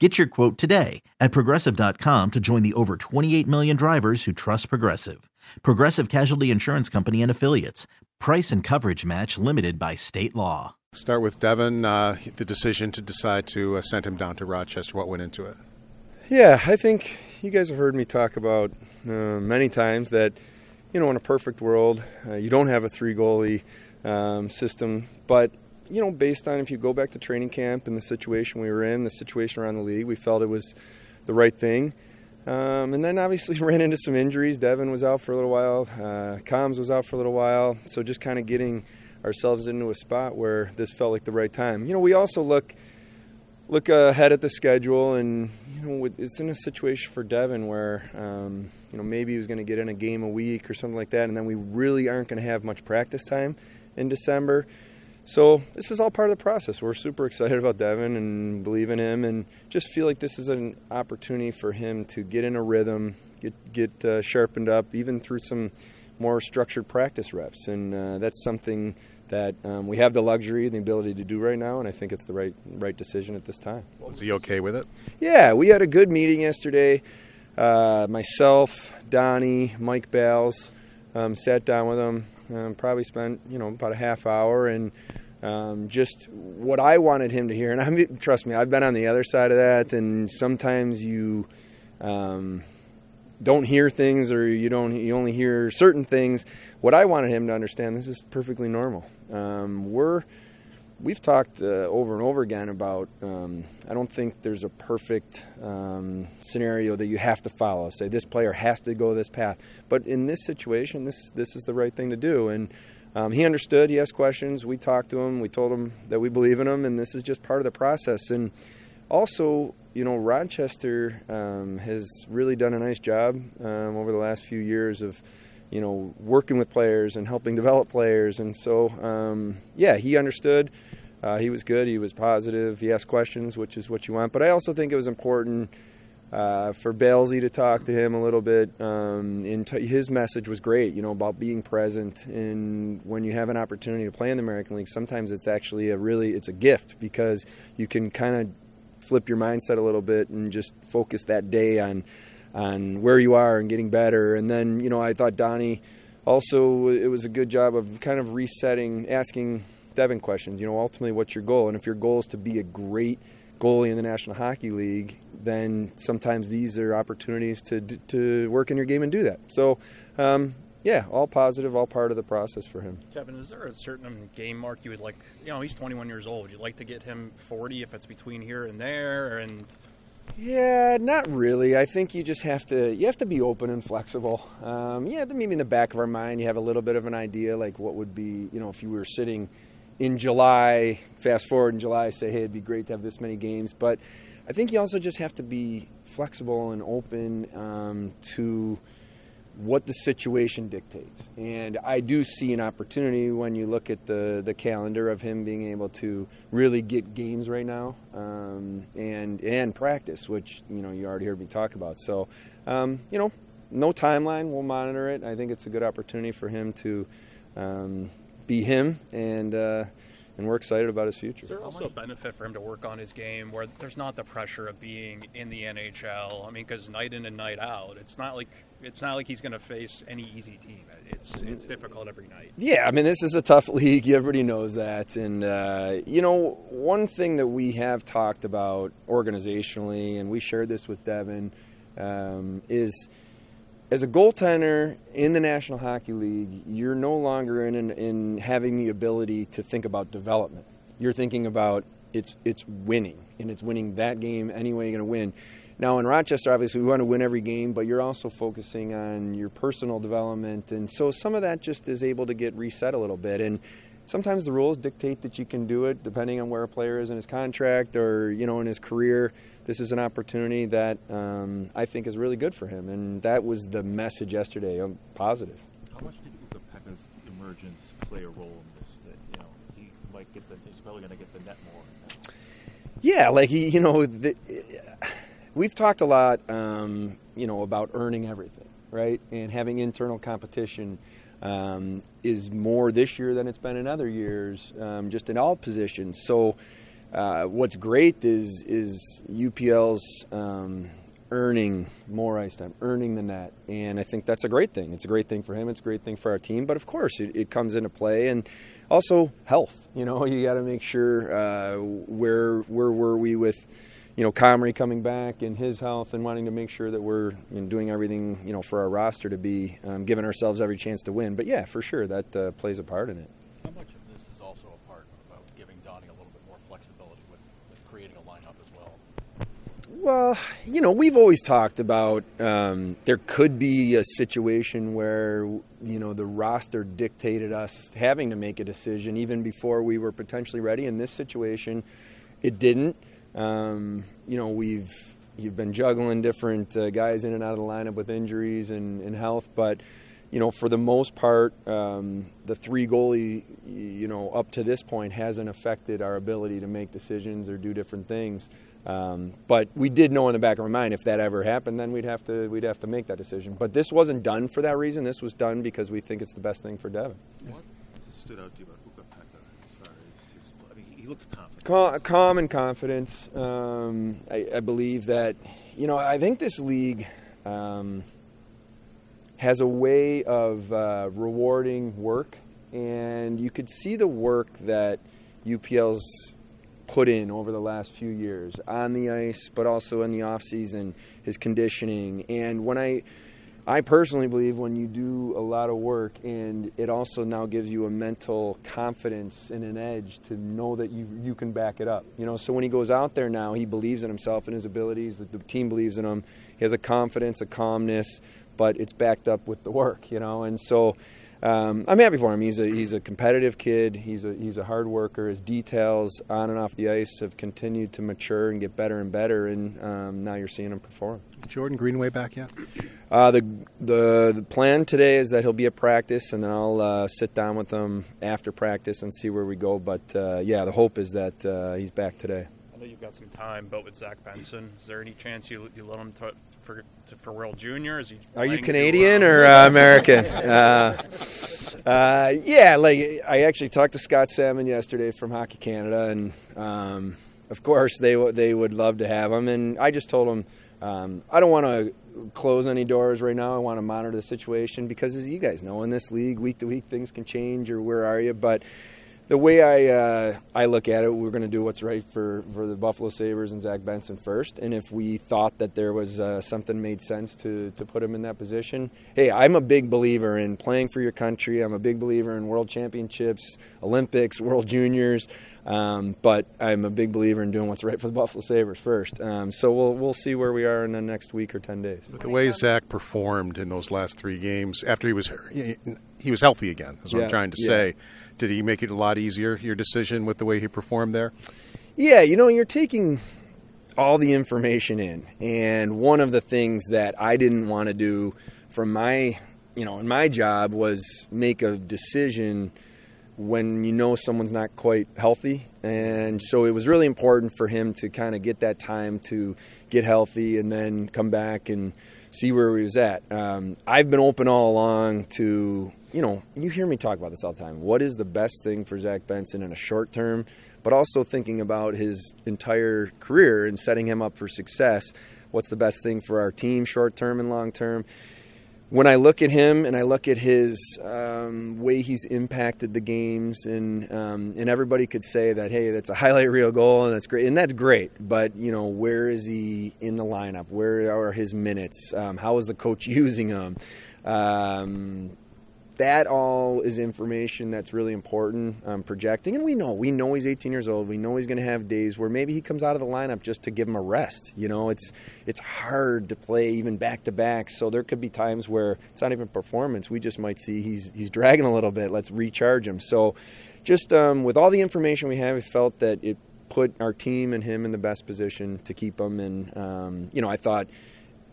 Get your quote today at progressive.com to join the over 28 million drivers who trust Progressive. Progressive Casualty Insurance Company and Affiliates. Price and coverage match limited by state law. Start with Devon, uh, the decision to decide to uh, send him down to Rochester. What went into it? Yeah, I think you guys have heard me talk about uh, many times that, you know, in a perfect world, uh, you don't have a three goalie um, system, but you know, based on if you go back to training camp and the situation we were in, the situation around the league, we felt it was the right thing. Um, and then obviously ran into some injuries. Devon was out for a little while. Uh, Combs was out for a little while. So just kind of getting ourselves into a spot where this felt like the right time. You know, we also look look ahead at the schedule, and you know, it's in a situation for Devon where um, you know maybe he was going to get in a game a week or something like that, and then we really aren't going to have much practice time in December. So this is all part of the process. We're super excited about Devon and believe in him, and just feel like this is an opportunity for him to get in a rhythm, get get uh, sharpened up, even through some more structured practice reps. And uh, that's something that um, we have the luxury, the ability to do right now, and I think it's the right right decision at this time. Was he okay with it? Yeah, we had a good meeting yesterday. Uh, myself, Donnie, Mike Bales, um, sat down with him um, probably spent you know about a half hour and um, just what I wanted him to hear. And I trust me, I've been on the other side of that, and sometimes you um, don't hear things, or you don't you only hear certain things. What I wanted him to understand, this is perfectly normal. Um, we're we've talked uh, over and over again about. Um, I don't think there's a perfect um, scenario that you have to follow. Say this player has to go this path, but in this situation, this this is the right thing to do. And um, he understood. He asked questions. We talked to him. We told him that we believe in him, and this is just part of the process. And also, you know, Rochester um, has really done a nice job um, over the last few years of you know, working with players and helping develop players. And so, um, yeah, he understood. Uh, he was good. He was positive. He asked questions, which is what you want. But I also think it was important uh, for Balesy to talk to him a little bit. Um, and t- his message was great, you know, about being present. And when you have an opportunity to play in the American League, sometimes it's actually a really it's a gift because you can kind of flip your mindset a little bit and just focus that day on on where you are and getting better. And then, you know, I thought Donnie also it was a good job of kind of resetting, asking Devon questions. You know, ultimately, what's your goal? And if your goal is to be a great goalie in the National Hockey League, then sometimes these are opportunities to to work in your game and do that. So. Um, yeah, all positive, all part of the process for him. Kevyn, is there a certain game mark you would like? You know, he's 21 years old. Would you like to get him 40 if it's between here and there? And yeah, not really. I think you just have to you have to be open and flexible. Um, yeah, maybe in the back of our mind you have a little bit of an idea like what would be you know if you were sitting in July, fast forward in July, say hey it'd be great to have this many games, but I think you also just have to be flexible and open um, to what the situation dictates. And I do see an opportunity when you look at the, the calendar of him being able to really get games right now um, and and practice, which you know you already heard me talk about. So um, you know, no timeline. We'll monitor it. I think it's a good opportunity for him to um, be him and. Uh, and we're excited about his future. Is there also a benefit for him to work on his game where there's not the pressure of being in the NHL? I mean, because night in and night out, it's not like it's not like he's going to face any easy team. It's it's difficult every night. Yeah, I mean, this is a tough league. Everybody knows that, and uh, you know, one thing that we have talked about organizationally, and we shared this with Devon, um, is as a goaltender in the National Hockey League, you're no longer in, in, in having the ability to think about development. You're thinking about it's it's winning, and it's winning that game anyway. You're going to win. Now in Rochester, obviously, we want to win every game, but you're also focusing on your personal development, and so some of that just is able to get reset a little bit. And sometimes the rules dictate that you can do it, depending on where a player is in his contract or you know in his career this is an opportunity that um, I think is really good for him, and that was the message yesterday. I'm positive. How much did Ukko-Pekka's emergence play a role in this? That you know he might get the he's probably going to get the net more. Yeah, like he, you know, the, we've talked a lot, um, you know, about earning everything, right, and having internal competition. Um, is more this year than it's been in other years, um, just in all positions. So, uh, what's great is is UPL's um, earning more ice time, earning the net, and I think that's a great thing. It's a great thing for him. It's a great thing for our team. But of course, it, it comes into play, and also health. You know, you got to make sure uh, where where were we with you know Comrie coming back and his health, and wanting to make sure that we're you know, doing everything you know for our roster to be um, giving ourselves every chance to win. But yeah, for sure that uh, plays a part in it. Well, you know, we've always talked about um, there could be a situation where, you know, the roster dictated us having to make a decision even before we were potentially ready. In this situation, it didn't. Um, you know, we've you've been juggling different uh, guys in and out of the lineup with injuries and, and health, but you know, for the most part, um, the three goalie, you know, up to this point hasn't affected our ability to make decisions or do different things. Um, but we did know in the back of our mind if that ever happened, then we'd have to we'd have to make that decision. But this wasn't done for that reason. This was done because we think it's the best thing for Devon. What stood out to you about Ukko-Pekka? I mean, he looks confident. Calm, calm and confidence. Um, I, I, believe that you know. I think this league um, has a way of uh, rewarding work, and you could see the work that UPL's put in over the last few years on the ice, but also in the off season, his conditioning. And when I, I personally believe when you do a lot of work, and it also now gives you a mental confidence and an edge to know that you you can back it up. You know, so when he goes out there now, he believes in himself and his abilities. That the team believes in him. He has a confidence, a calmness, but it's backed up with the work. You know, and so um, I'm happy for him. He's a he's a competitive kid. He's a he's a hard worker. His details on and off the ice have continued to mature and get better and better, and um, now you're seeing him perform. Jordan Greenway back yet? Uh, the, the the plan today is that he'll be at practice, and then I'll uh, sit down with him after practice and see where we go. But uh, yeah, the hope is that uh, he's back today know you've got some time, but with Zach Benson, is there any chance you, you let him to, for to, for World Junior? Is he Are you Canadian to, uh, or uh, American? uh, uh, yeah, like I actually talked to Scott Salmond yesterday from Hockey Canada, and um, of course they they would love to have him. And I just told him um, I don't want to close any doors right now. I want to monitor the situation because, as you guys know, in this league, week to week, things can change. Or where are you? But the way I uh, I look at it, we're going to do what's right for, for the Buffalo Sabres and Zach Benson first. And if we thought that there was uh, something made sense to, to put him in that position, hey, I'm a big believer in playing for your country. I'm a big believer in World Championships, Olympics, World Juniors. Um, but I'm a big believer in doing what's right for the Buffalo Sabres first. Um, so we'll we'll see where we are in the next week or ten days. But the way Zach performed in those last three games after he was he, he was healthy again, is what yeah, I'm trying to yeah. say did he make it a lot easier, your decision with the way he performed there? Yeah, you know, you're taking all the information in. And one of the things that I didn't want to do from my, you know, in my job was make a decision when you know someone's not quite healthy. And so it was really important for him to kind of get that time to get healthy and then come back and see where he was at. Um, I've been open all along to, you know, you hear me talk about this all the time. What is the best thing for Zach Benson in a short term, but also thinking about his entire career and setting him up for success? What's the best thing for our team, short term and long term? when I look at him and I look at his um, way he's impacted the games, and um, and everybody could say that hey, that's a highlight reel goal and that's great, and that's great. But you know, where is he in the lineup? Where are his minutes? Um, how is the coach using him? Um, that all is information that's really important um, projecting. And we know we know he's 18 years old. We know he's going to have days where maybe he comes out of the lineup just to give him a rest you know? It's it's hard to play even back to back. So there could be times where it's not even performance. We just might see he's he's dragging a little bit. Let's recharge him. So just um, with all the information we have we felt that it put our team and him in the best position to keep him. And um, you know i thought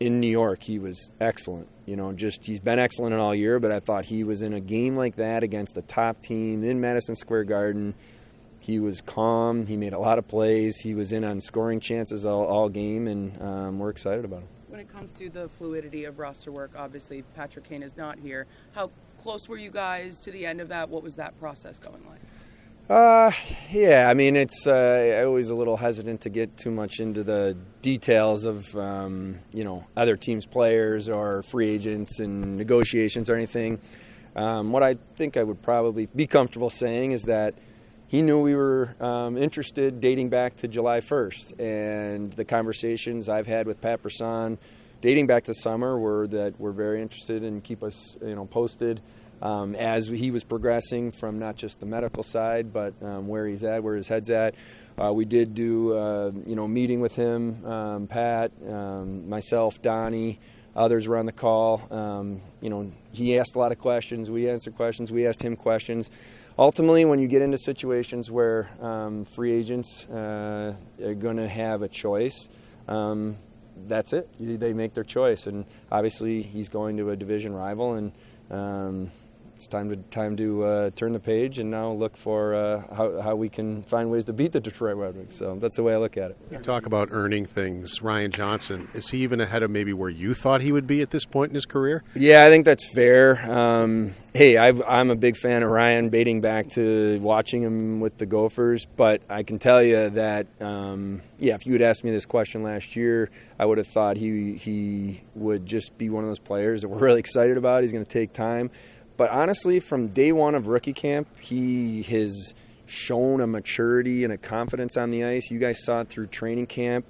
in New York, he was excellent. You know, just he's been excellent all year, but I thought he was in a game like that against a top team in Madison Square Garden. He was calm. He made a lot of plays. He was in on scoring chances all, all game, and um, we're excited about him. When it comes to the fluidity of roster work, obviously Patrick Kane is not here. How close were you guys to the end of that? What was that process going like? Uh, yeah. I mean, it's uh, I always a little hesitant to get too much into the details of um, you know other teams' players or free agents and negotiations or anything. Um, what I think I would probably be comfortable saying is that he knew we were um, interested dating back to July 1st, and the conversations I've had with Pat Brisson dating back to summer were that we're very interested and keep us you know posted um, as he was progressing from not just the medical side, but um, where he's at, where his head's at. Uh, we did do, uh, you know, meeting with him, um, Pat, um, myself, Donnie, others were on the call. Um, you know, he asked a lot of questions. We answered questions. We asked him questions. Ultimately, when you get into situations where um, free agents uh, are going to have a choice, that's it. They make their choice, and obviously, he's going to a division rival, and it's time to time to uh, turn the page and now look for uh, how, how we can find ways to beat the Detroit Red Wings. So that's the way I look at it. You talk about earning things. Ryan Johnson is he even ahead of maybe where you thought he would be at this point in his career? Yeah, I think that's fair. Um, hey, i am a big fan of Ryan, dating back to watching him with the Gophers. But I can tell you that um, yeah, if you had asked me this question last year, I would have thought he he would just be one of those players that we're really excited about. He's going to take time. But honestly, from day one of rookie camp, he has shown a maturity and a confidence on the ice. You guys saw it through training camp.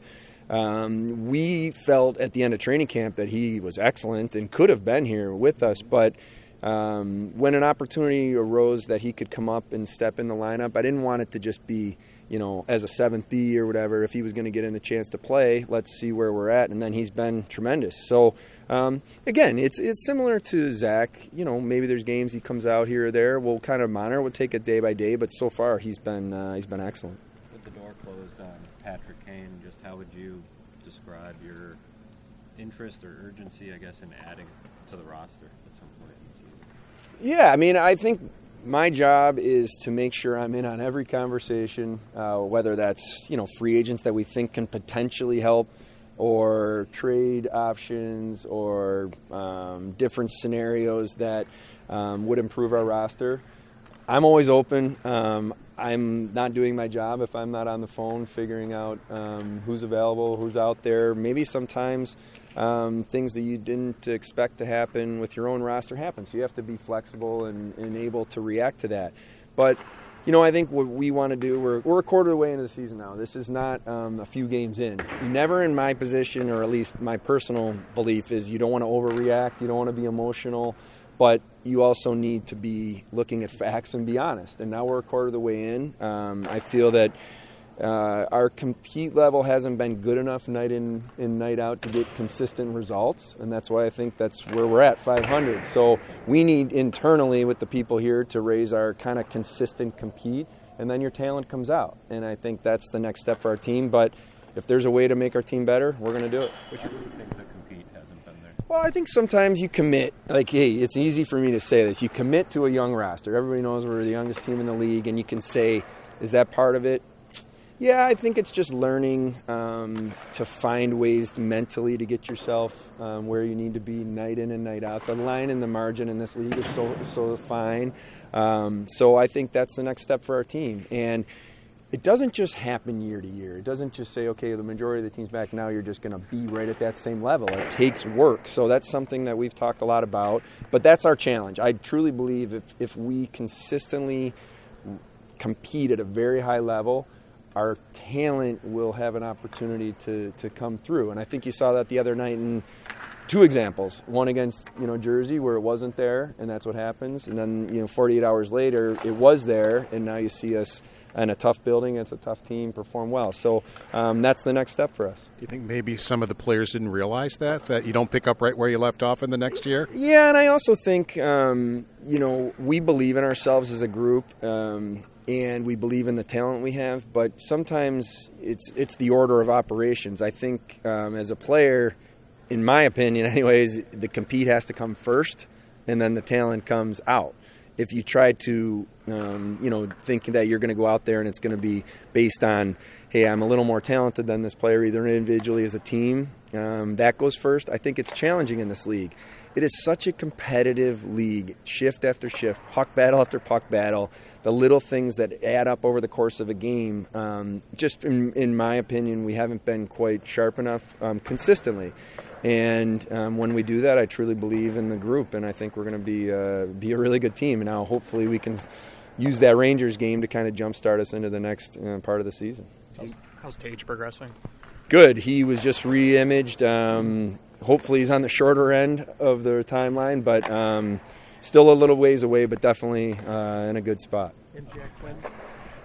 Um, we felt at the end of training camp that he was excellent and could have been here with us, but um, when an opportunity arose that he could come up and step in the lineup, I didn't want it to just be you know, as a seventh D or whatever, if he was going to get in the chance to play, let's see where we're at. And then he's been tremendous. So um, again, it's it's similar to Zach. You know, maybe there's games he comes out here or there. We'll kind of monitor. We'll take it day by day. But so far, he's been uh, he's been excellent. With the door closed on Patrick Kane, just how would you describe your interest or urgency, I guess, in adding to the roster at some point in the season? Yeah, I mean, I think my job is to make sure I'm in on every conversation, uh, whether that's you know free agents that we think can potentially help, or trade options, or um, different scenarios that um, would improve our roster. I'm always open. Um, I'm not doing my job if I'm not on the phone figuring out um, who's available, who's out there. Maybe sometimes um, things that you didn't expect to happen with your own roster happen. So you have to be flexible and, and able to react to that. But you know, I think what we want to do, we're, we're a quarter of the way into the season now. This is not um, a few games in. Never, in my position, or at least my personal belief, is you don't want to overreact, you don't want to be emotional, but you also need to be looking at facts and be honest. And now we're a quarter of the way in. Um, I feel that uh, our compete level hasn't been good enough night in and night out to get consistent results, and that's why I think that's where we're at 500. So we need internally with the people here to raise our kind of consistent compete, and then your talent comes out. And I think that's the next step for our team. But if there's a way to make our team better, we're going to do it. What you think the compete hasn't been there? Well, I think sometimes you commit. Like, hey, it's easy for me to say this. You commit to a young roster. Everybody knows we're the youngest team in the league, and you can say, is that part of it? Yeah, I think it's just learning um, to find ways mentally to get yourself um, where you need to be night in and night out. The line and the margin in this league is so so fine. Um, so I think that's the next step for our team. And it doesn't just happen year to year. It doesn't just say, okay, the majority of the team's back now, you're just going to be right at that same level. It takes work. So that's something that we've talked a lot about. But that's our challenge. I truly believe if, if we consistently compete at a very high level, our talent will have an opportunity to, to come through. And I think you saw that the other night in two examples. One against you know Jersey where it wasn't there, and that's what happens. And then you know 48 hours later, it was there, and now you see us in a tough building against a tough team perform well. So um, that's the next step for us. Do you think maybe some of the players didn't realize that that you don't pick up right where you left off in the next year? Yeah, and I also think um, you know we believe in ourselves as a group. Um, and we believe in the talent we have. But sometimes it's it's the order of operations. I think um, as a player, in my opinion, anyways, the compete has to come first, and then the talent comes out. If you try to, um, you know, think that you're going to go out there and it's going to be based on, hey, I'm a little more talented than this player, either individually as a team, um, that goes first. I think it's challenging in this league. It is such a competitive league, shift after shift, puck battle after puck battle the little things that add up over the course of a game. Um, just in, in, my opinion, we haven't been quite sharp enough um, consistently. And um, when we do that, I truly believe in the group, and I think we're going to be uh, be a really good team. And now, hopefully, we can use that Rangers game to kind of jumpstart us into the next uh, part of the season. How's, how's Tage progressing? Good. He was just re-imaged. Um, hopefully, he's on the shorter end of the timeline, but um, still a little ways away, but definitely uh, in a good spot. And Jack?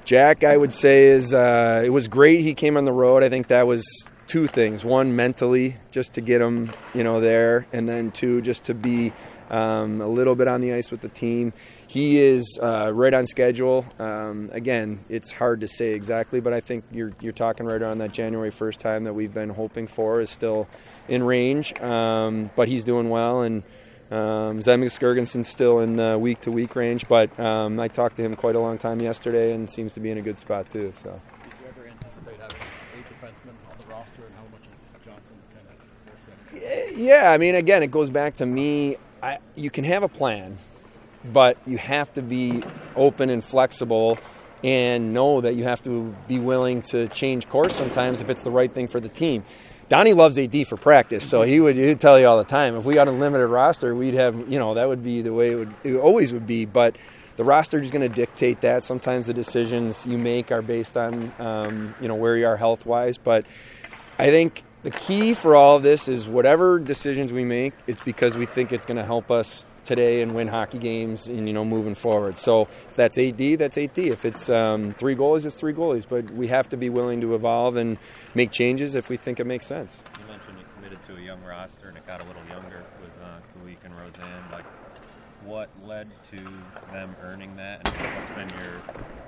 Jack, I would say, is uh, it was great. He came on the road. I think that was two things: one, mentally, just to get him, you know, there, and then two, just to be um, a little bit on the ice with the team. He is uh, right on schedule. Um, again, it's hard to say exactly, but I think you're you're talking right around that January first time that we've been hoping for is still in range. Um, but he's doing well and. Um, Zemgus still in the week to week range, but um, I talked to him quite a long time yesterday and seems to be in a good spot too. So. Did you ever anticipate having eight defensemen on the roster, and how much is Johnson kind of that? Yeah, I mean, again, it goes back to me. I, you can have a plan, but you have to be open and flexible and know that you have to be willing to change course sometimes if it's the right thing for the team. Donnie loves AD for practice, so he would he'd tell you all the time. If we got a limited roster, we'd have you know that would be the way it would it always would be. But the roster is going to dictate that. Sometimes the decisions you make are based on um, you know where you are health wise. But I think the key for all of this is whatever decisions we make, it's because we think it's going to help us today and win hockey games and you know moving forward. So if that's AD, that's AD. If it's um, three goalies, it's three goalies. But we have to be willing to evolve and make changes if we think it makes sense. You mentioned you committed to a young roster and it got a little younger with uh, Kulich and Rosen. Like, what led to them earning that, and what's been your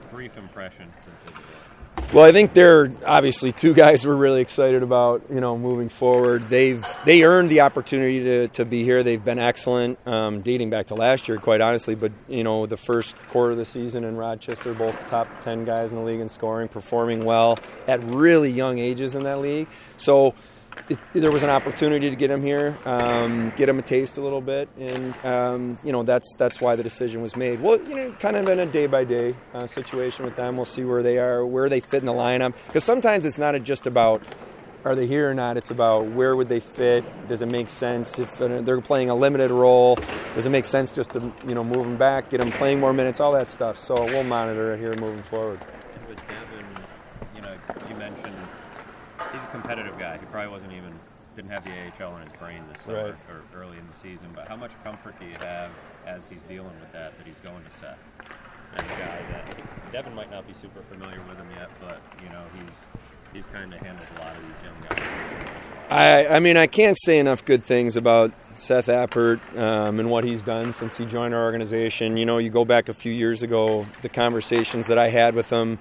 brief impression since they did well, I think they're obviously two guys we're really excited about. You know, moving forward, they've they earned the opportunity to, to be here. They've been excellent, um, dating back to last year, quite honestly. But you know, the first quarter of the season in Rochester, both top ten guys in the league in scoring, performing well at really young ages in that league. So it, there was an opportunity to get him here, um, get him a taste a little bit, and um, you know that's that's why the decision was made. Well, you know, kind of in a day by day situation with them. We'll see where they are, where they fit in the lineup, because sometimes it's not just about are they here or not. It's about where would they fit. Does it make sense if they're playing a limited role? Does it make sense just to you know move them back, get them playing more minutes, all that stuff. So we'll monitor it here moving forward. with Devon, you know, you mentioned he's a competitive guy. He probably wasn't even didn't have the AHL in his brain this summer right. or early in the season. But how much comfort do you have as he's dealing with that that he's going to Seth and a guy that Devon might not be super familiar with him yet, but you know he's he's kind of handled a lot of these young guys. I, I mean, I can't say enough good things about Seth Appert um, and what he's done since he joined our organization. You know, you go back a few years ago, the conversations that I had with him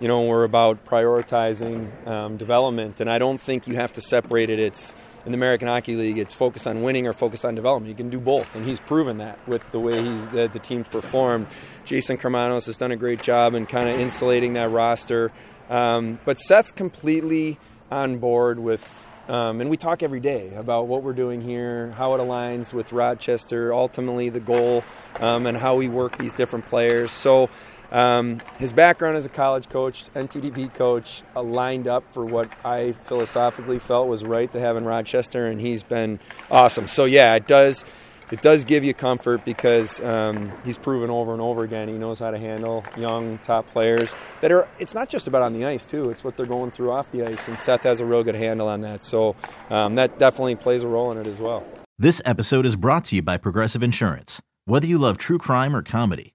you know, we're about prioritizing um, development, and I don't think you have to separate it. It's in the American Hockey League, it's focused on winning or focused on development. You can do both, and he's proven that with the way he's the, the team's performed. Jason Karmanos has done a great job in kind of insulating that roster, um, but Seth's completely on board with. Um, and we talk every day about what we're doing here, how it aligns with Rochester, ultimately the goal, um, and how we work these different players. So um, his background as a college coach, NTDP coach, lined up for what I philosophically felt was right to have in Rochester, and he's been awesome. So yeah, it does it does give you comfort because um, he's proven over and over again he knows how to handle young top players that are it's not just about on the ice too. It's what they're going through off the ice and seth has a real good handle on that. So um, that definitely plays a role in it as well. This episode is brought to you by progressive insurance. Whether you love true crime or comedy